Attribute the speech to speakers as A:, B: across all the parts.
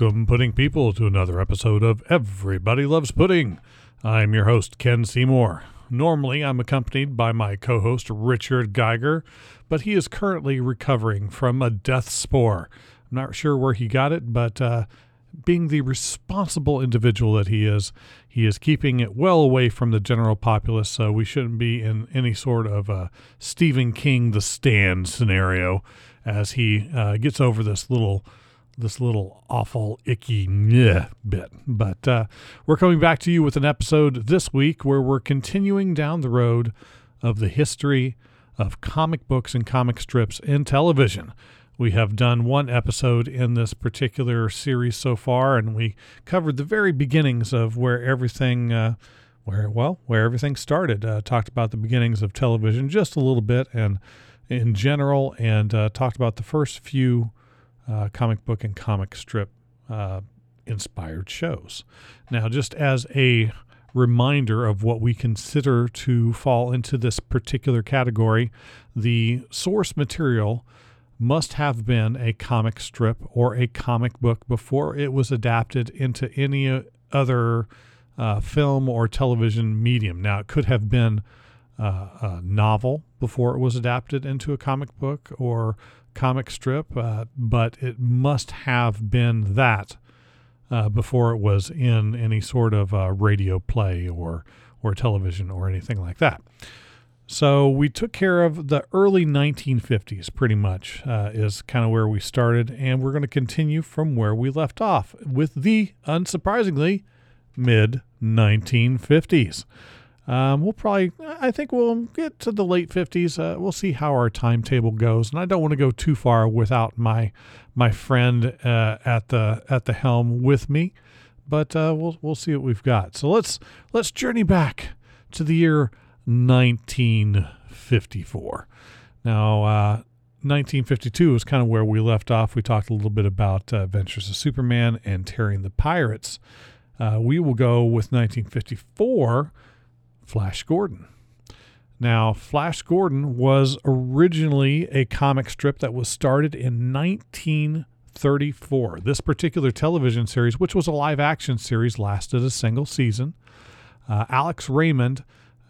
A: Welcome, pudding people, to another episode of Everybody Loves Pudding. I'm your host, Ken Seymour. Normally, I'm accompanied by my co host, Richard Geiger, but he is currently recovering from a death spore. I'm not sure where he got it, but uh, being the responsible individual that he is, he is keeping it well away from the general populace, so we shouldn't be in any sort of uh, Stephen King the Stand scenario as he uh, gets over this little this little awful, icky bleh bit. But uh, we're coming back to you with an episode this week where we're continuing down the road of the history of comic books and comic strips in television. We have done one episode in this particular series so far, and we covered the very beginnings of where everything, uh, where well, where everything started. Uh, talked about the beginnings of television just a little bit, and in general, and uh, talked about the first few uh, comic book and comic strip uh, inspired shows. Now, just as a reminder of what we consider to fall into this particular category, the source material must have been a comic strip or a comic book before it was adapted into any other uh, film or television medium. Now, it could have been uh, a novel before it was adapted into a comic book or comic strip, uh, but it must have been that uh, before it was in any sort of uh, radio play or or television or anything like that. So we took care of the early 1950s, pretty much, uh, is kind of where we started, and we're going to continue from where we left off with the, unsurprisingly, mid 1950s. Um, we'll probably, I think we'll get to the late 50s. Uh, we'll see how our timetable goes, and I don't want to go too far without my my friend uh, at the at the helm with me. But uh, we'll we'll see what we've got. So let's let's journey back to the year 1954. Now, 1952 uh, is kind of where we left off. We talked a little bit about uh, Adventures of Superman and Terry the Pirates. Uh, we will go with 1954 Flash Gordon. Now, Flash Gordon was originally a comic strip that was started in 1934. This particular television series, which was a live action series, lasted a single season. Uh, Alex Raymond,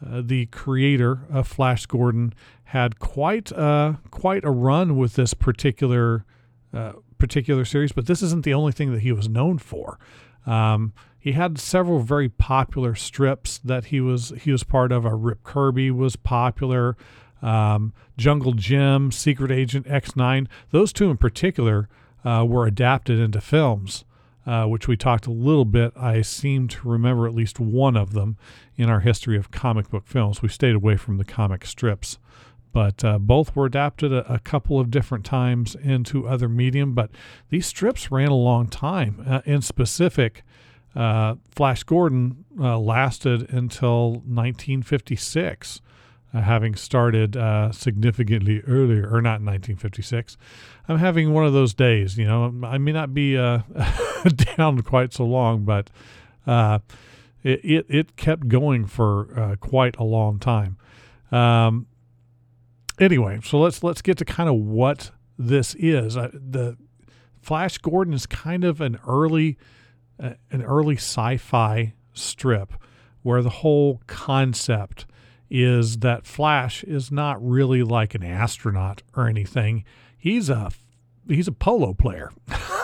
A: uh, the creator of Flash Gordon, had quite uh, quite a run with this particular uh, particular series, but this isn't the only thing that he was known for. Um, he had several very popular strips that he was he was part of. A Rip Kirby was popular. Um, Jungle Jim, Secret Agent X9. Those two in particular uh, were adapted into films, uh, which we talked a little bit. I seem to remember at least one of them in our history of comic book films. We stayed away from the comic strips but uh, both were adapted a, a, couple of different times into other medium. But these strips ran a long time. Uh, in specific, uh, Flash Gordon uh, lasted until 1956, uh, having started uh, significantly earlier, or not 1956. I'm having one of those days, you know. I may not be uh, down quite so long, but uh, it, it, it kept going for quite a long time. Um, anyway, so let's let's get to kind of what this is. the Flash Gordon is kind of an early an early sci-fi strip where the whole concept is that Flash is not really like an astronaut or anything. He's a he's a polo player.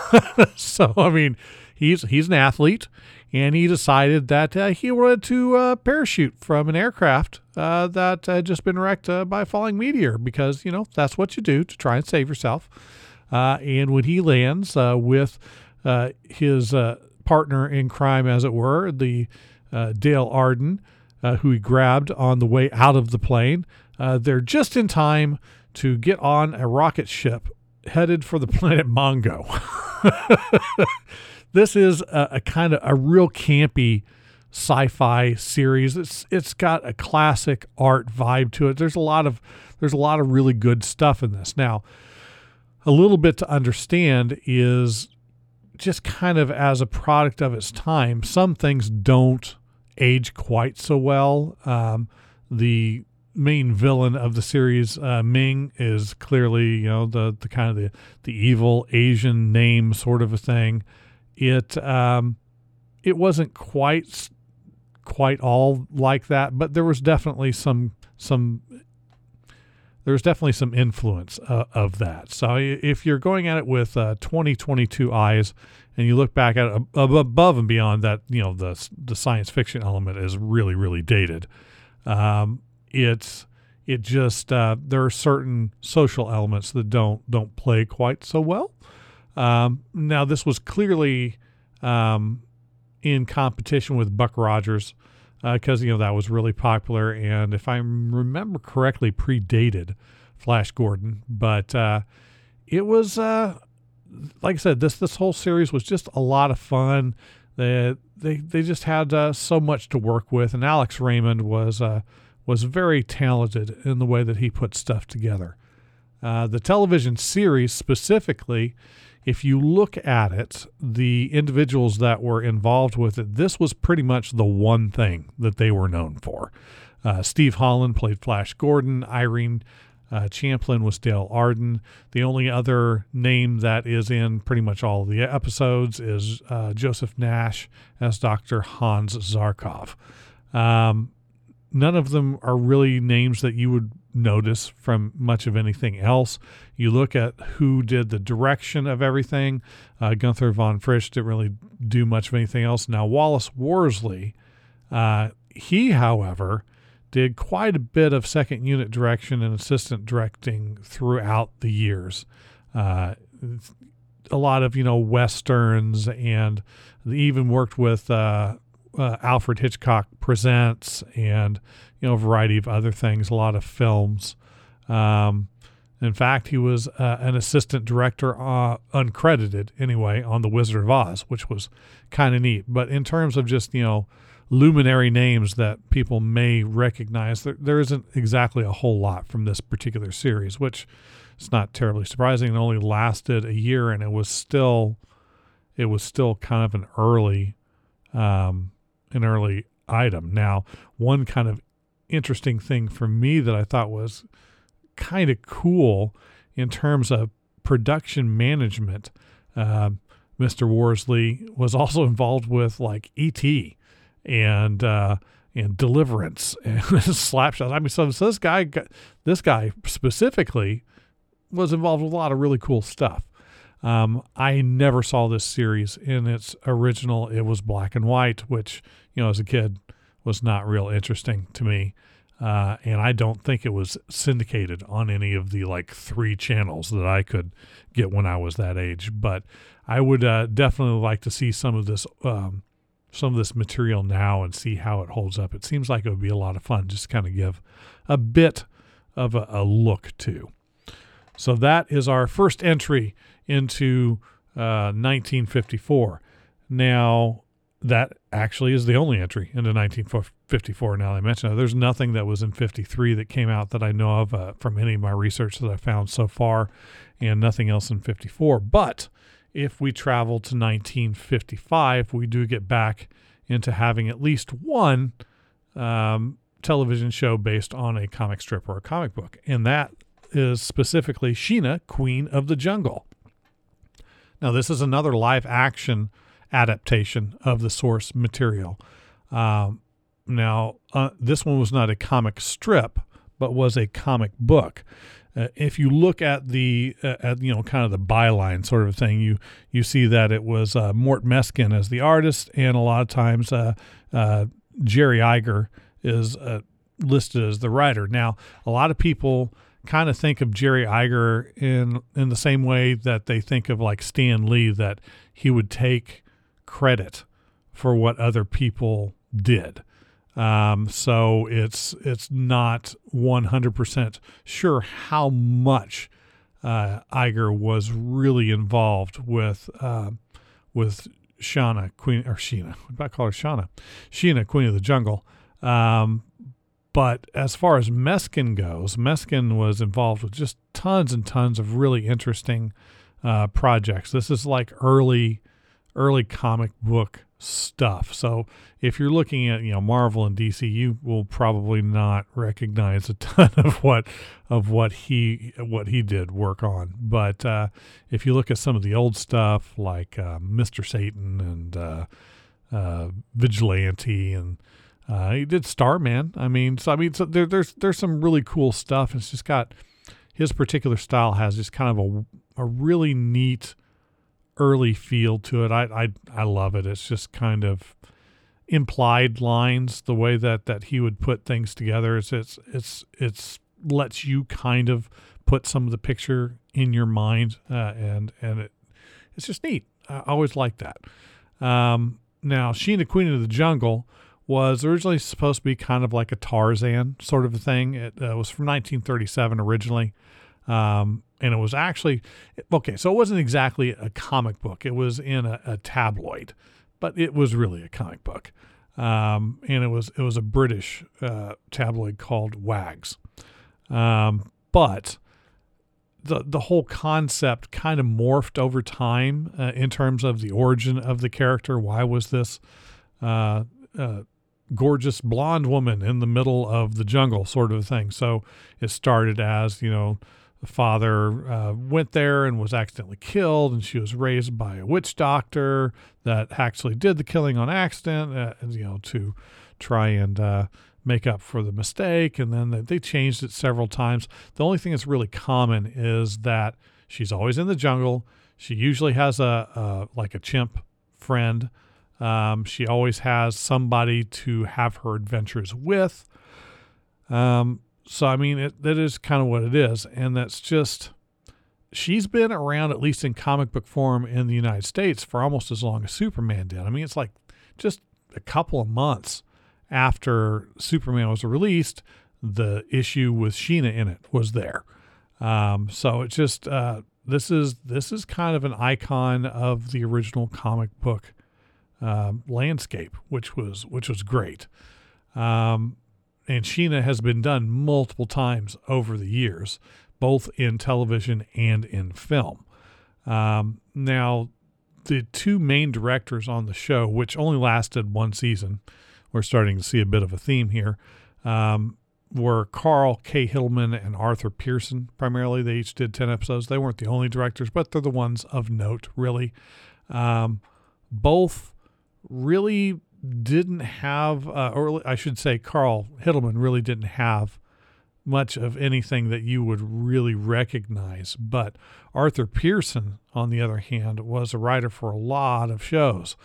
A: so I mean, he's he's an athlete, and he decided that uh, he wanted to uh, parachute from an aircraft uh, that had just been wrecked uh, by a falling meteor because you know that's what you do to try and save yourself. Uh, and when he lands uh, with his partner in crime, as it were, the uh, Dale Arden, uh, who he grabbed on the way out of the plane. Uh, they're just in time to get on a rocket ship headed for the planet Mongo. this is a, a kind of a real campy sci-fi series. It's it's got a classic art vibe to it. There's a lot of there's a lot of really good stuff in this. Now, a little bit to understand is just kind of as a product of its time, some things don't age quite so well. Um, the main villain of the series, uh, Ming, is clearly you know the the kind of the the evil Asian name sort of a thing, it um, it wasn't quite quite all like that, but there was definitely some some there's definitely some influence uh, of that. So if you're going at it with uh, 2022 eyes and you look back at it above and beyond that, you know, the, the science fiction element is really, really dated. Um, it's, it just, uh, there are certain social elements that don't, don't play quite so well. Um, now this was clearly, um, in competition with Buck Rogers, because uh, you know that was really popular, and if I remember correctly, predated Flash Gordon. But uh, it was, uh, like I said, this this whole series was just a lot of fun. They they they just had uh, so much to work with, and Alex Raymond was uh, was very talented in the way that he put stuff together. Uh, the television series specifically if you look at it, the individuals that were involved with it, this was pretty much the one thing that they were known for. Uh, Steve Holland played Flash Gordon. Irene uh, Champlin was Dale Arden. The only other name that is in pretty much all the episodes is uh, Joseph Nash as Dr. Hans Zarkov. Um, none of them are really names that you would notice from much of anything else. You look at who did the direction of everything. Uh, Gunther von Fritsch didn't really do much of anything else. Now, Wallace Worsley, uh, he, however, did quite a bit of second unit direction and assistant directing throughout the years. Uh, a lot of, you know, westerns and even worked with uh, Alfred Hitchcock Presents and you know a variety of other things, a lot of films. Um, in fact, he was uh, an assistant director, uh, uncredited anyway, on The Wizard of Oz, which was kind of neat. But in terms of just you know luminary names that people may recognize, there, there isn't exactly a whole lot from this particular series, which is not terribly surprising. It only lasted a year, and it was still it was still kind of an early um, an early item. Now, one kind of interesting thing for me that I thought was kind of cool in terms of production management. Uh, Mr. Worsley was also involved with like ET and uh, and Deliverance and Slapshot. I mean, so, so this guy, this guy specifically, was involved with a lot of really cool stuff. Um, I never saw this series in its original. It was black and white, which you know, as a kid, was not real interesting to me. Uh, and I don't think it was syndicated on any of the like three channels that I could get when I was that age. But I would uh, definitely like to see some of this, um, some of this material now and see how it holds up. It seems like it would be a lot of fun just kind of give a bit of a, a look to. So that is our first entry into uh, 1954. Now, that actually is the only entry into 1954. Now I mention it, there's nothing that was in 53 that came out that I know of uh, from any of my research that I found so far, and nothing else in 54. But if we travel to 1955, we do get back into having at least one um, television show based on a comic strip or a comic book, and that is specifically Sheena, Queen of the Jungle. Now, this is another live action adaptation of the source material. Um, now, uh, this one was not a comic strip, but was a comic book. Uh, if you look at the uh, at you know kind of the byline sort of thing, you you see that it was uh, Mort Meskin as the artist, and a lot of times uh, uh, Jerry Iger is listed as the writer. Now, a lot of people kind of think of Jerry Iger in in the same way that they think of like Stan Lee that he would take credit for what other people did. Um, so it's it's not 100% sure how much uh, Iger was really involved with uh, with Shauna Queen or Sheena. What about call her Shauna? Sheena Queen of the Jungle. Um, but as far as Meskin goes, Meskin was involved with just tons and tons of really interesting uh, projects. This is like early, early comic book stuff. So if you're looking at you know Marvel and DC, you will probably not recognize a ton of what of what he what he did work on. But uh, if you look at some of the old stuff like uh, Mister Satan and uh, uh, Vigilante and uh, he did Starman. I mean, so I mean, so there, there's there's some really cool stuff. It's just got his particular style has just kind of a a really neat early feel to it. I I I love it. It's just kind of implied lines the way that that he would put things together. It's it's it's it's lets you kind of put some of the picture in your mind, uh, and and it it's just neat. I always like that. Um, now, Sheena, the Queen of the Jungle, was originally supposed to be kind of like a Tarzan sort of a thing. It uh, was from 1937 originally. Um, and it was actually, okay, so it wasn't exactly a comic book. It was in a, a tabloid, but it was really a comic book. Um, and it was it was a British uh, tabloid called Wags. Um, but the the whole concept kind of morphed over time uh, in terms of the origin of the character. Why was this uh, uh, gorgeous blonde woman in the middle of the jungle, sort of thing. So it started as, you know, the father uh, went there and was accidentally killed, and she was raised by a witch doctor that actually did the killing on accident, uh, you know, to try and uh, make up for the mistake. And then they changed it several times. The only thing that's really common is that she's always in the jungle. She usually has a, a like a chimp friend um, she always has somebody to have her adventures with. Um, so, I mean, it, that is kind of what it is. And that's just, she's been around, at least in comic book form in the United States, for almost as long as Superman did. I mean, it's like just a couple of months after Superman was released, the issue with Sheena in it was there. Um, so it's just, uh, this is this is kind of an icon of the original comic book uh, landscape, which was which was great. Um, and Sheena has been done multiple times over the years, both in television and in film. Um, now, the two main directors on the show, which only lasted one season, we're starting to see a bit of a theme here, um, were Carl K. Hittleman and Arthur Pearson. Primarily, they each did 10 episodes. They weren't the only directors, but they're the ones of note, really. Um, both really didn't have, uh, or I should say, Carl Hittleman really didn't have much of anything that you would really recognize. But Arthur Pearson, on the other hand, was a writer for a lot of shows.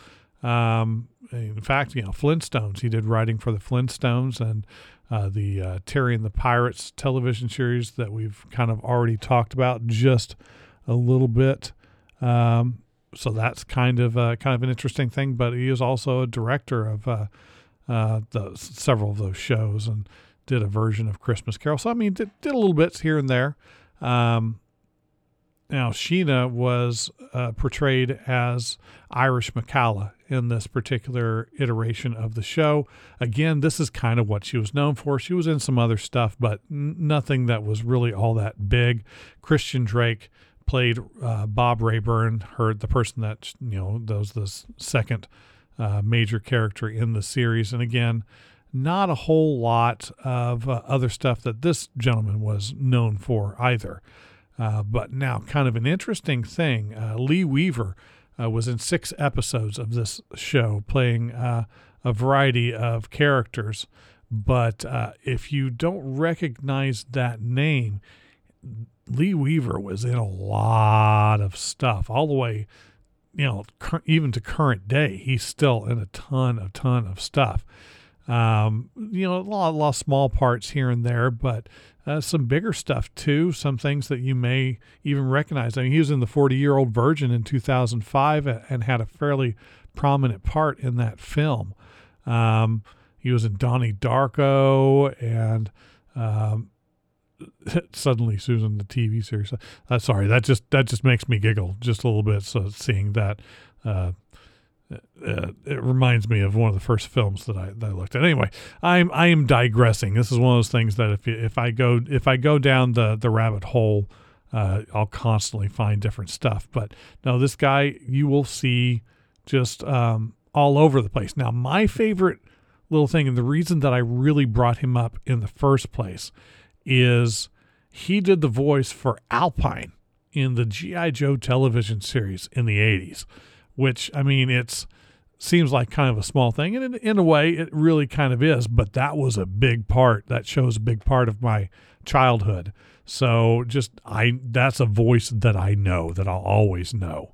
A: Um, in fact, you know, Flintstones, he did writing for the Flintstones and uh, the uh, Terry and the Pirates television series that we've kind of already talked about just a little bit. Um, so that's kind of uh, kind of an interesting thing. But he is also a director of uh, uh, the several of those shows and did a version of Christmas Carol. So I mean, did, did a little bits here and there. Um, now Sheena was uh, portrayed as Irish McCalla in this particular iteration of the show. Again, this is kind of what she was known for. She was in some other stuff, but n- nothing that was really all that big. Christian Drake played uh, Bob Rayburn, heard the person that you know was the second uh, major character in the series, and again, not a whole lot of uh, other stuff that this gentleman was known for either. Uh, but now, kind of an interesting thing, uh, Lee Weaver uh, was in six episodes of this show, playing a variety of characters. But if you don't recognize that name, Lee Weaver was in a lot of stuff all the way, you know, cur- even to current day. He's still in a ton, a ton of stuff. Um, you know, a lot, a lot of small parts here and there, but uh, some bigger stuff too. Some things that you may even recognize. I mean, he was in the 40 year old virgin in 2005 and had a fairly prominent part in that film. Um, he was in Donnie Darko and um, suddenly Susan the TV series. Uh, sorry, that just that just makes me giggle just a little bit. So seeing that, uh, uh, it reminds me of one of the first films that I that I looked at. Anyway, I'm I am digressing. This is one of those things that if if I go if I go down the the rabbit hole, uh, I'll constantly find different stuff. But no, this guy you will see just um, all over the place. Now, my favorite little thing, and the reason that I really brought him up in the first place, is he did the voice for Alpine in the G.I. Joe television series in the 80s, which, I mean, it's seems like kind of a small thing. And in, in, a way it really kind of is but that was a big part. That shows a big part of my childhood. So just i that's a voice that i know that i'll always know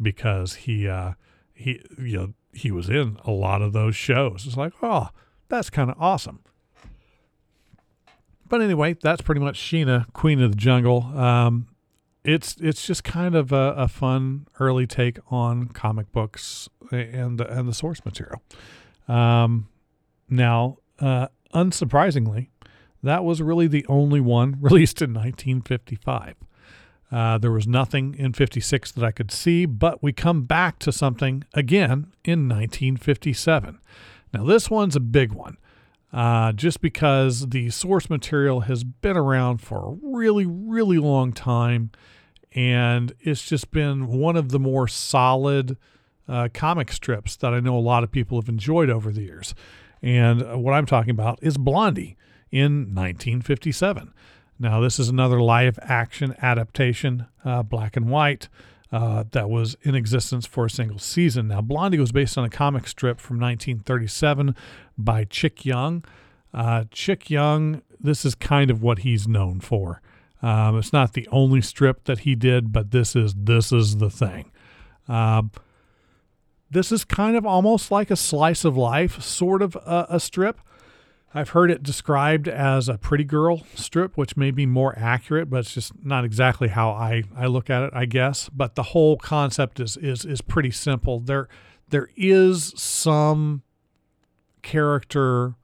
A: because he uh he you know he was in a lot of those shows. It's like oh that's kind of awesome but anyway that's pretty much sheena queen of the jungle um it's it's just kind of a, a, fun early take on comic books and and the source material. Um, now, uh, unsurprisingly, that was really the only one released in 1955. Uh, there was nothing in 56 that I could see, but we come back to something again in 1957. Now, this one's a big one. Uh, just because the source material has been around for a really, really long time and it's just been one of the more solid uh, comic strips that I know a lot of people have enjoyed over the years. And what I'm talking about is Blondie in 1957. Now, this is another live action adaptation, uh, black and white, uh, that was in existence for a single season. Now, Blondie was based on a comic strip from 1937 by Chick Young. Uh, Chick Young, this is kind of what he's known for. Um, it's not the only strip that he did, but this is this is the thing. Um, this is kind of almost like a slice of life sort of a, a strip. I've heard it described as a pretty girl strip, which may be more accurate, but it's just not exactly how I, I look at it, I guess. But the whole concept is is is pretty simple. There there is some character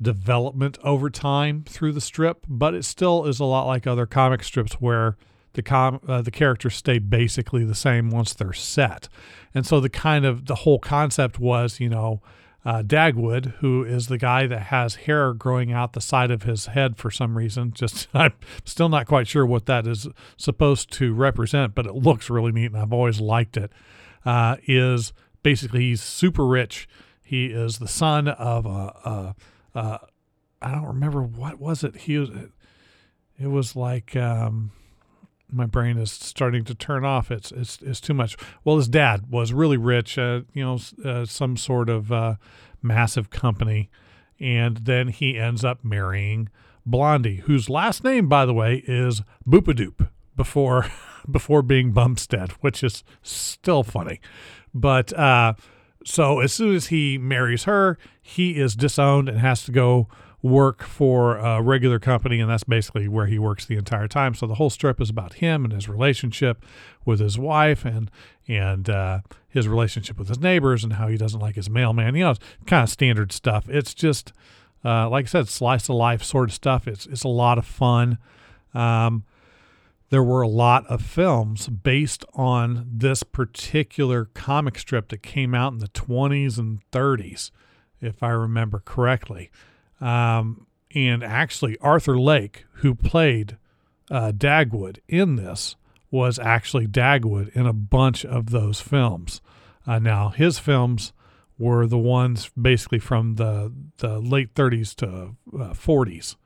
A: development over time through the strip, but it still is a lot like other comic strips where the com uh, the characters stay basically the same once they're set. And so the kind of the whole concept was, you know, uh, Dagwood, who is the guy that has hair growing out the side of his head for some reason. Just I'm still not quite sure what that is supposed to represent, but it looks really neat, and I've always liked it. Uh, is basically he's super rich. He is the son of a, a uh, I don't remember what was it. He was, it was like um, my brain is starting to turn off. It's it's it's too much. Well, his dad was really rich. Uh, you know, uh, some sort of uh, massive company, and then he ends up marrying Blondie, whose last name, by the way, is Boopadoop before before being Bumstead, which is still funny. But uh, so as soon as he marries her, he is disowned and has to go work for a regular company, and that's basically where he works the entire time. So the whole strip is about him and his relationship with his wife and and uh, his relationship with his neighbors and how he doesn't like his mailman. You know, kind of standard stuff. It's just uh, like I said, slice of life sort of stuff. It's it's a lot of fun. Um, there were a lot of films based on this particular comic strip that came out in the 20s and 30s, if I remember correctly. Um, and actually, Arthur Lake, who played uh, Dagwood in this, was actually Dagwood in a bunch of those films. Uh, now, his films were the ones basically from the, the late 30s to uh, 40s.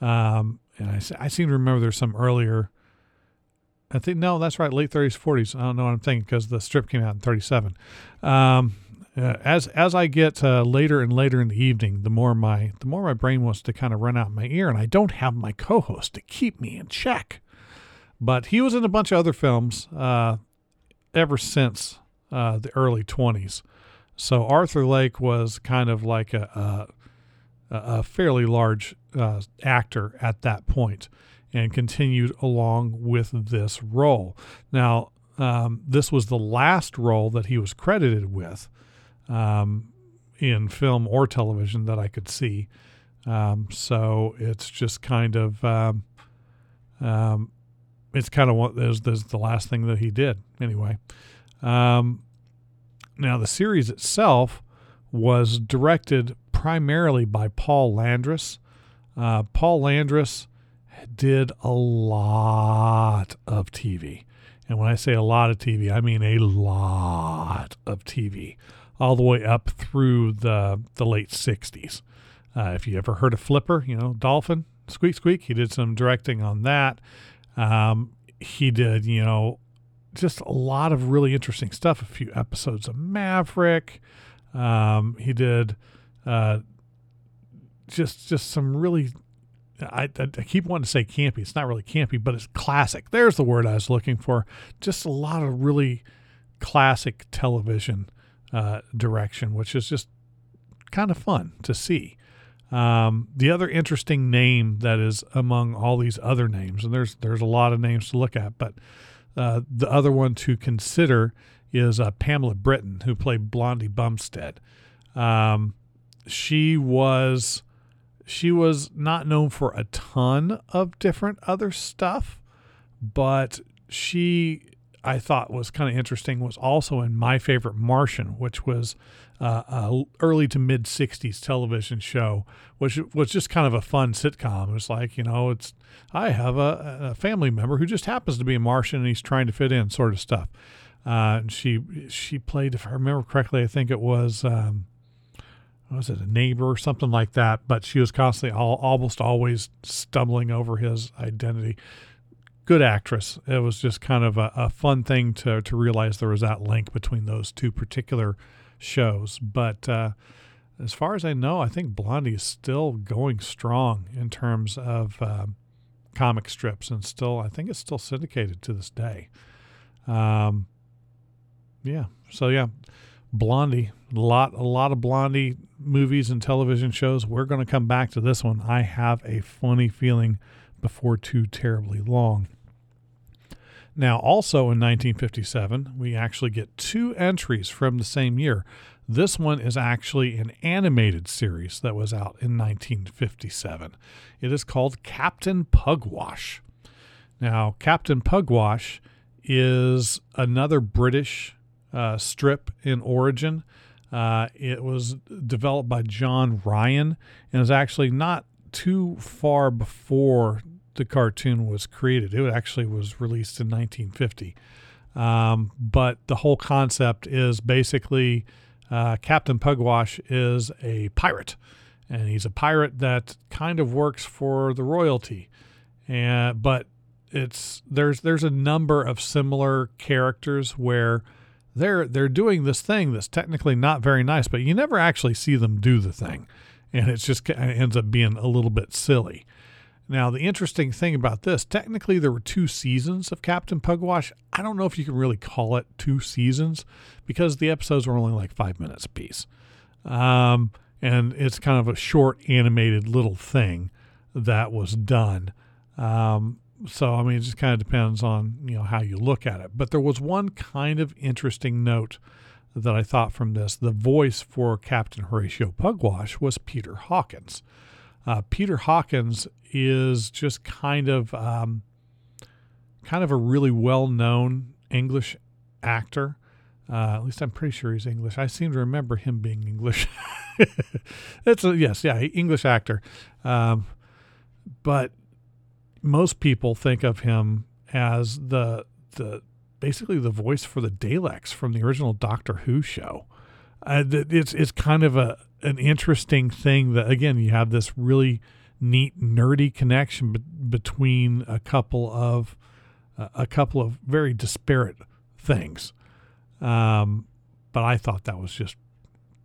A: Um, and I, I seem to remember there's some earlier I think no, that's right, late 30s, 40s. I don't know what I'm thinking because the strip came out in 37. Um, uh, as as I get uh, later and later in the evening, the more my the more my brain wants to kind of run out my ear, and I don't have my co-host to keep me in check. But he was in a bunch of other films uh, ever since uh, the early 20s. So Arthur Lake was kind of like a a, a fairly large uh, actor at that point and continued along with this role. Now, um, this was the last role that he was credited with um, in film or television that I could see. Um, so it's just kind of um, um, it's kind of what is the last thing that he did anyway. Um, now the series itself was directed primarily by Paul Landres. Uh, Paul Landres did a lot of TV. And when I say a lot of TV, I mean a lot of TV, all the way up through the the late '60s. Uh, if you ever heard of Flipper, you know Dolphin, Squeak Squeak, he did some directing on that. Um, he did, you know, just a lot of really interesting stuff. A few episodes of Maverick. Um, he did uh, just just some really. I, I, I keep wanting to say campy. It's not really campy, but it's classic. There's the word I was looking for. Just a lot of really classic television uh, direction, which is just kind of fun to see. Um, the other interesting name that is among all these other names, and there's there's a lot of names to look at, but uh, the other one to consider is uh, Pamela Britton, who played Blondie Bumstead. Um, she was she was not known for a ton of different other stuff, but she I thought was kind of interesting was also in My Favorite Martian, which was uh, a early to mid '60s television show, which was just kind of a fun sitcom. It was like you know, it's I have a, a family member who just happens to be a Martian and he's trying to fit in, sort of stuff. Uh, and she she played, if I remember correctly, I think it was. Um, was it a neighbor or something like that? But she was constantly, all, almost always stumbling over his identity good actress. It was just kind of a, a, fun thing to to realize there was that link between those two particular shows. But uh, as far as I know, I think Blondie is still going strong in terms of um, comic strips, and still I think it's still syndicated to this day. Um, yeah. So yeah, Blondie. A lot, a lot of Blondie movies and television shows. We're going to come back to this one. I have a funny feeling before too terribly long. Now, also in 1957, we actually get two entries from the same year. This one is actually an animated series that was out in 1957. It is called Captain Pugwash. Now, Captain Pugwash is another British uh, strip in origin. Uh, it was developed by John Ryan and is actually not too far before the cartoon was created. It actually was released in 1950. Um, but the whole concept is basically uh, Captain Pugwash is a pirate, and he's a pirate that kind of works for the royalty. And but it's there's there's a number of similar characters where they're they're doing this thing that's technically not very nice, but you never actually see them do the thing, and it's just it ends up being a little bit silly. Now, the interesting thing about this, technically, there were two seasons of Captain Pugwash. I don't know if you can really call it two seasons because the episodes were only like five minutes apiece. Um, and it's kind of a short animated little thing that was done. Um, so, I mean, it just kind of depends on, you know, how you look at it. But there was one kind of interesting note that I thought from this. The voice for Captain Horatio Pugwash was Peter Hawkins. Uh, Peter Hawkins is just kind of um, kind of a really well-known English actor. Uh, at least I'm pretty sure he's English. I seem to remember him being English. it's a yes, yeah, English actor. Um, but most people think of him as the the basically the voice for the Daleks from the original Doctor Who show. Uh, it's it's kind of a an interesting thing that again you have this really neat nerdy connection be- between a couple of uh, a couple of very disparate things. Um, but I thought that was just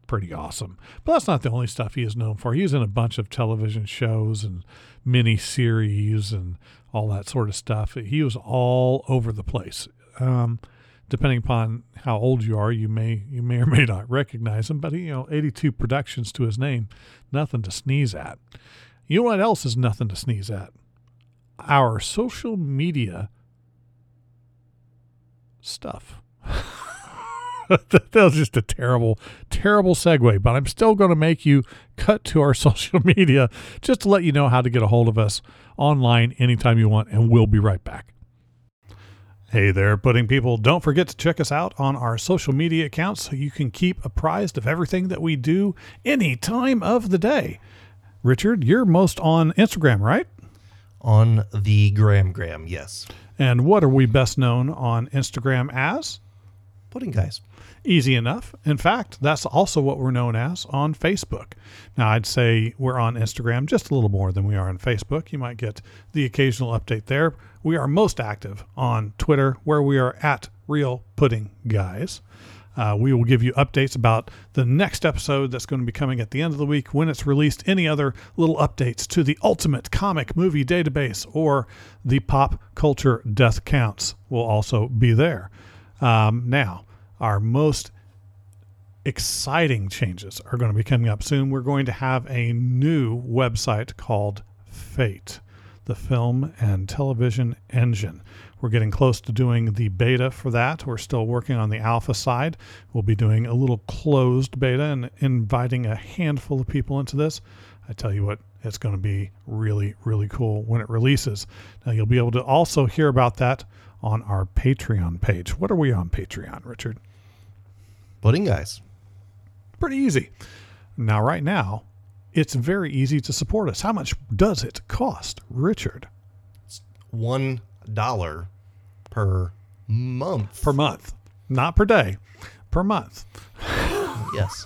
A: pretty awesome. But that's not the only stuff he is known for. He's in a bunch of television shows and mini series and all that sort of stuff. He was all over the place. Um, depending upon how old you are, you may you may or may not recognize him. But he, you know, 82 productions to his name, nothing to sneeze at. You know what else is nothing to sneeze at? Our social media stuff. that was just a terrible, terrible segue, but I'm still going to make you cut to our social media just to let you know how to get a hold of us online anytime you want, and we'll be right back. Hey there, pudding people. Don't forget to check us out on our social media accounts so you can keep apprised of everything that we do any time of the day. Richard, you're most on Instagram, right?
B: On the Gram Gram, yes.
A: And what are we best known on Instagram as?
B: Pudding guys.
A: Easy enough. In fact, that's also what we're known as on Facebook. Now, I'd say we're on Instagram just a little more than we are on Facebook. You might get the occasional update there. We are most active on Twitter, where we are at Real Pudding Guys. Uh, we will give you updates about the next episode that's going to be coming at the end of the week when it's released. Any other little updates to the Ultimate Comic Movie Database or the Pop Culture Death Counts will also be there. Um, now, our most exciting changes are going to be coming up soon. We're going to have a new website called Fate, the film and television engine. We're getting close to doing the beta for that. We're still working on the alpha side. We'll be doing a little closed beta and inviting a handful of people into this. I tell you what, it's going to be really, really cool when it releases. Now, you'll be able to also hear about that on our Patreon page. What are we on Patreon, Richard?
B: Pudding guys.
A: Pretty easy. Now, right now, it's very easy to support us. How much does it cost, Richard?
B: One dollar per month.
A: Per month, not per day, per month.
B: yes.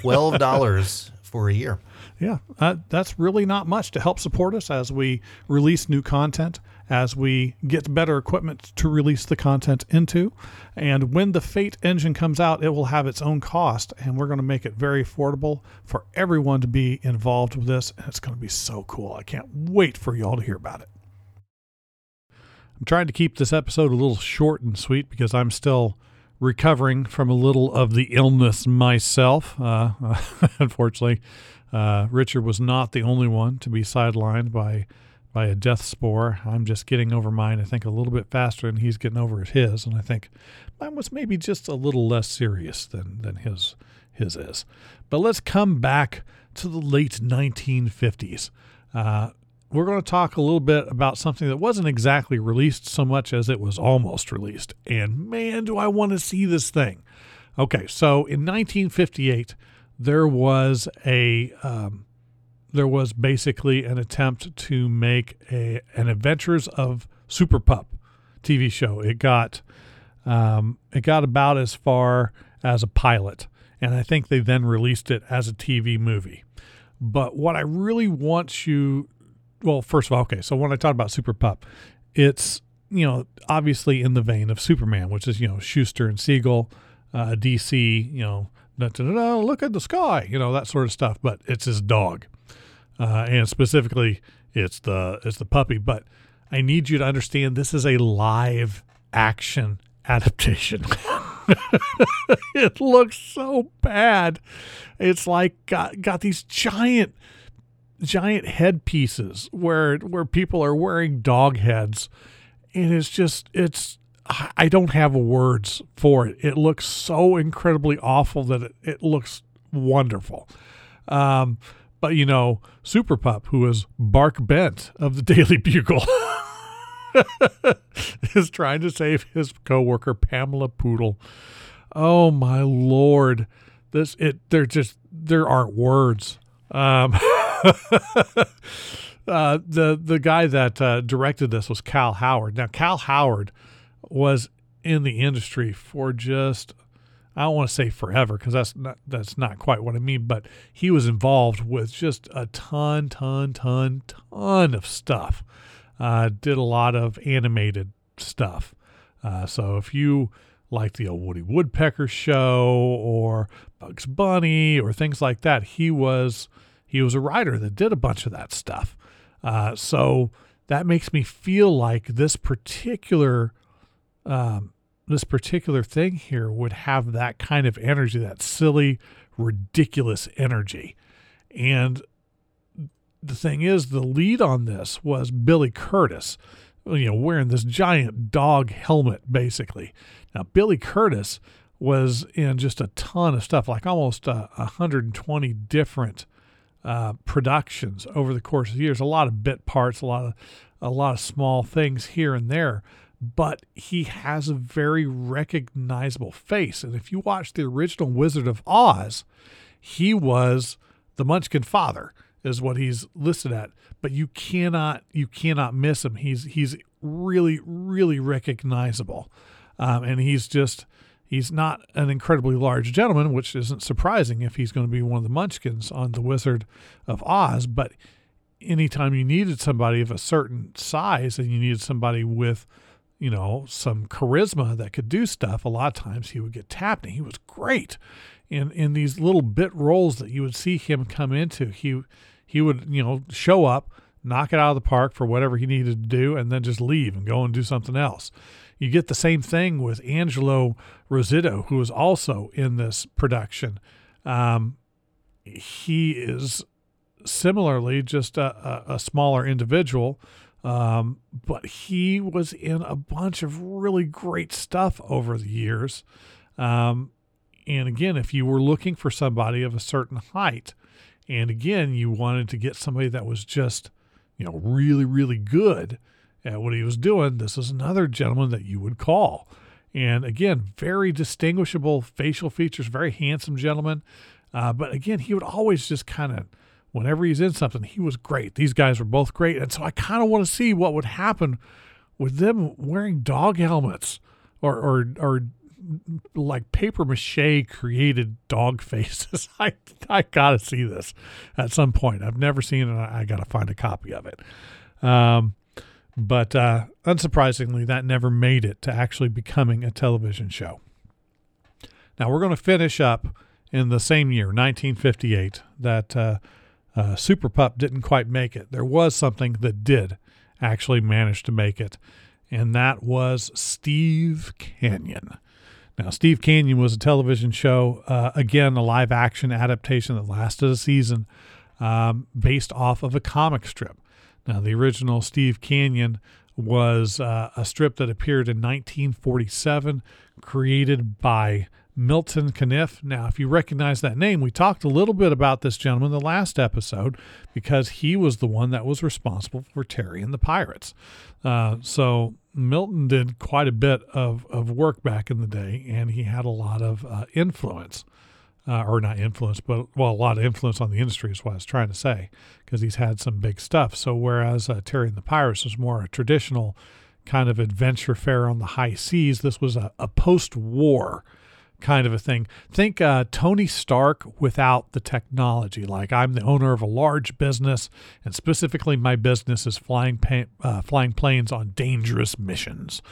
B: Twelve dollars for a year.
A: Yeah, uh, that's really not much to help support us as we release new content, as we get better equipment to release the content into. And when the Fate engine comes out, it will have its own cost, and we're going to make it very affordable for everyone to be involved with this. And it's going to be so cool. I can't wait for y'all to hear about it. I'm trying to keep this episode a little short and sweet because I'm still recovering from a little of the illness myself. Uh, unfortunately, uh, Richard was not the only one to be sidelined by by a death spore. I'm just getting over mine, I think, a little bit faster than he's getting over his, and I think mine was maybe just a little less serious than than his his is. But let's come back to the late 1950s. Uh, we're going to talk a little bit about something that wasn't exactly released so much as it was almost released. And man, do I want to see this thing. Okay, so in 1958, there was a um, there was basically an attempt to make a an Adventures of Super Pup TV show. It got um, it got about as far as a pilot, and I think they then released it as a TV movie. But what I really want you well, first of all, okay. So when I talk about Super Pup, it's you know obviously in the vein of Superman, which is you know Shuster and Siegel, uh, DC, you know, da, da, da, look at the sky, you know that sort of stuff. But it's his dog, uh, and specifically it's the it's the puppy. But I need you to understand this is a live action adaptation. it looks so bad. It's like got got these giant giant headpieces where where people are wearing dog heads and it's just it's I don't have words for it. It looks so incredibly awful that it, it looks wonderful. Um, but you know, Super Pup, who is Bark Bent of the Daily Bugle, is trying to save his coworker Pamela Poodle. Oh my lord, this it there just there aren't words. Um, uh, the the guy that uh, directed this was Cal Howard. Now Cal Howard was in the industry for just I don't want to say forever because that's not that's not quite what I mean, but he was involved with just a ton, ton, ton, ton of stuff. Uh, did a lot of animated stuff. Uh, so if you like the old Woody Woodpecker show or Bugs Bunny or things like that, he was he was a writer that did a bunch of that stuff. Uh, so that makes me feel like this particular um, this particular thing here would have that kind of energy, that silly, ridiculous energy. And the thing is, the lead on this was Billy Curtis, you know, wearing this giant dog helmet, basically. Now, Billy Curtis was in just a ton of stuff, like almost uh, 120 different uh, productions over the course of years. A lot of bit parts, a lot of a lot of small things here and there, but he has a very recognizable face. And if you watch the original Wizard of Oz, he was the Munchkin father, is what he's listed at. But you cannot you cannot miss him. He's he's really, really recognizable. Um, and he's just, he's not an incredibly large gentleman, which isn't surprising if he's going to be one of the munchkins on The Wizard of Oz. But anytime you needed somebody of a certain size and you needed somebody with, you know, some charisma that could do stuff, a lot of times he would get tapped. And he was great in in these little bit roles that you would see him come into. He he would you know show up, knock it out of the park for whatever he needed to do, and then just leave and go and do something else. You get the same thing with Angelo Rossitto, who is also in this production. Um, he is similarly just a, a, a smaller individual, um, but he was in a bunch of really great stuff over the years. Um, and again, if you were looking for somebody of a certain height, and again, you wanted to get somebody that was just, you know, really, really good at what he was doing, this is another gentleman that you would call. And again, very distinguishable facial features, very handsome gentleman. Uh, but again, he would always just kind of, whenever he's in something, he was great. These guys were both great. And so I kind of want to see what would happen with them wearing dog helmets or, or, or like paper mache created dog faces. I I gotta see this at some point. I've never seen it. I, gotta find a copy of it. Um, but uh, unsurprisingly, that never made it to actually becoming a television show. Now we're going to finish up in the same year, 1958, that uh, uh, Super Pup didn't quite make it. There was something that did actually manage to make it, and that was Steve Canyon. Now, Steve Canyon was a television show, uh, again, a live action adaptation that lasted a season um, based off of a comic strip. Now, the original Steve Canyon was uh, a strip that appeared in 1947, created by Milton Caniff. Now, if you recognize that name, we talked a little bit about this gentleman the last episode because he was the one that was responsible for Terry and the Pirates. Uh, so Milton did quite a bit of, of work back in the day, and he had a lot of uh, influence, uh, or not influence, but well, a lot of influence on the industry is what I was trying to say, because he's had some big stuff. So whereas uh, Terry and the Pirates was more a traditional kind of adventure fair on the high seas, this was a, a post-war kind of a thing. Think uh, Tony Stark without the technology. Like I'm the owner of a large business, and specifically, my business is flying pa- uh, flying planes on dangerous missions.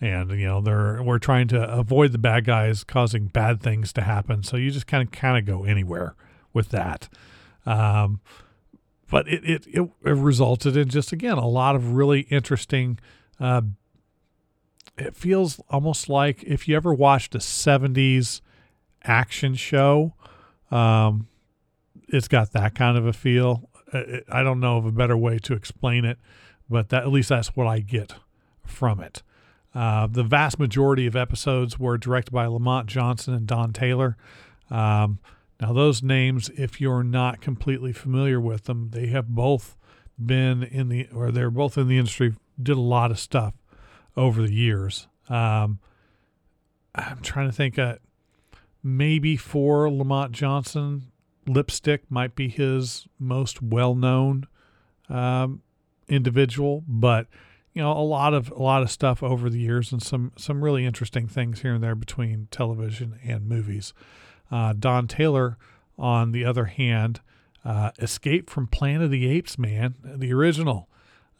A: And you know, they're we're trying to avoid the bad guys causing bad things to happen. So you just kind of kind of go anywhere with that. Um, but it, it, it it resulted in just again a lot of really interesting uh, it feels almost like if you ever watched a 70s action show um, it's got that kind of a feel. I don't know of a better way to explain it but that, at least that's what i get from it. Uh, the vast majority of episodes were directed by lamont johnson and don taylor. Um, now those names if you're not completely familiar with them they have both been in the or they're both in the industry did a lot of stuff over the years. Um, I'm trying to think. Uh, maybe for Lamont Johnson, lipstick might be his most well-known um, individual, but you know a lot of a lot of stuff over the years and some some really interesting things here and there between television and movies. Uh, Don Taylor, on the other hand, uh, Escape from Planet of the Apes, man, the original.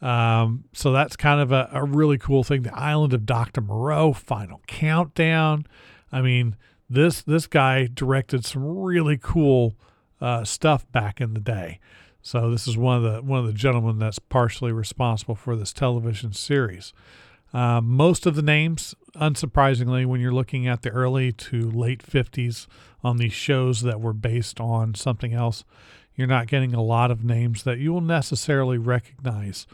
A: Um, so that's kind of a, a really cool thing. The Island of Dr. Moreau, Final Countdown. I mean, this this guy directed some really cool uh, stuff back in the day. So this is one of the one of the gentlemen that's partially responsible for this television series. Uh, most of the names, unsurprisingly, when you're looking at the early to late 50s on these shows that were based on something else, you're not getting a lot of names that you will necessarily recognize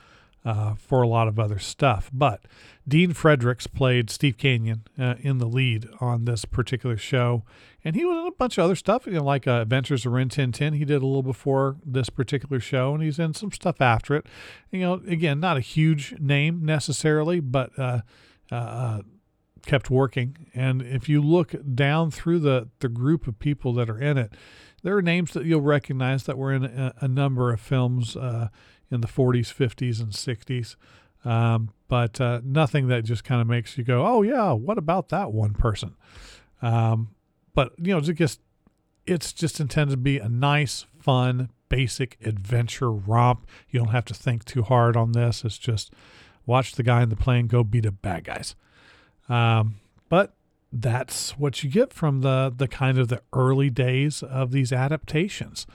A: uh, for a lot of other stuff. But Dean Fredericks played Steve Canyon uh, in the lead on this particular show, and he was in a bunch of other stuff, you know, like uh, Adventures of Rin Tin Tin. He did a little before this particular show, and he's in some stuff after it. You know, again, not a huge name necessarily, but uh, uh, uh, kept working. And if you look down through the the group of people that are in it, there are names that you'll recognize that were in a, a number of films in the 40s, 50s, and 60s. um, but uh, nothing that just kind of makes you go, "Oh yeah, what about that one person?" Um, but you know, it just it's just intended to be a nice, fun, basic adventure romp. You don't have to think too hard on this. It's just watch the guy in the plane go beat up bad guys. Um, but that's what you get from the the kind of the early days of these adaptations.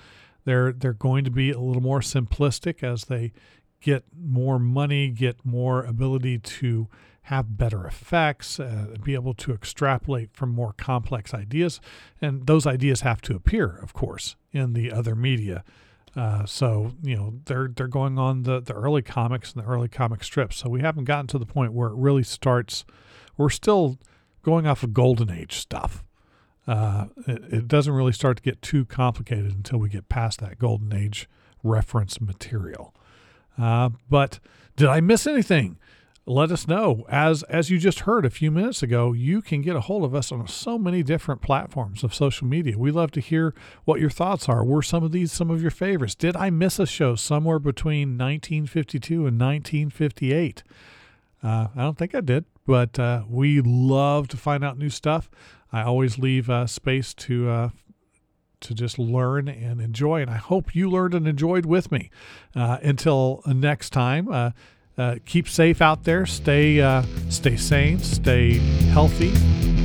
A: They're they're going to be a little more simplistic as they get more money, get more ability to have better effects, uh, be able to extrapolate from more complex ideas, and those ideas have to appear, of course, in the other media. Uh, so you know they're they're going on the the early comics and the early comic strips. So we haven't gotten to the point where it really starts. We're still going off of golden age stuff. Uh, it, doesn't really start to get too complicated until we get past that golden age reference material. Uh, but did I miss anything? Let us know. As as you just heard a few minutes ago, you can get a hold of us on so many different platforms of social media. We love to hear what your thoughts are. Were some of these some of your favorites? Did I miss a show somewhere between 1952 and 1958? Uh, I don't think I did, but uh, we love to find out new stuff. I always leave uh, space to uh, to just learn and enjoy, and I hope you learned and enjoyed with me. Uh, until next time, uh, keep safe out there. Stay stay sane. Stay healthy.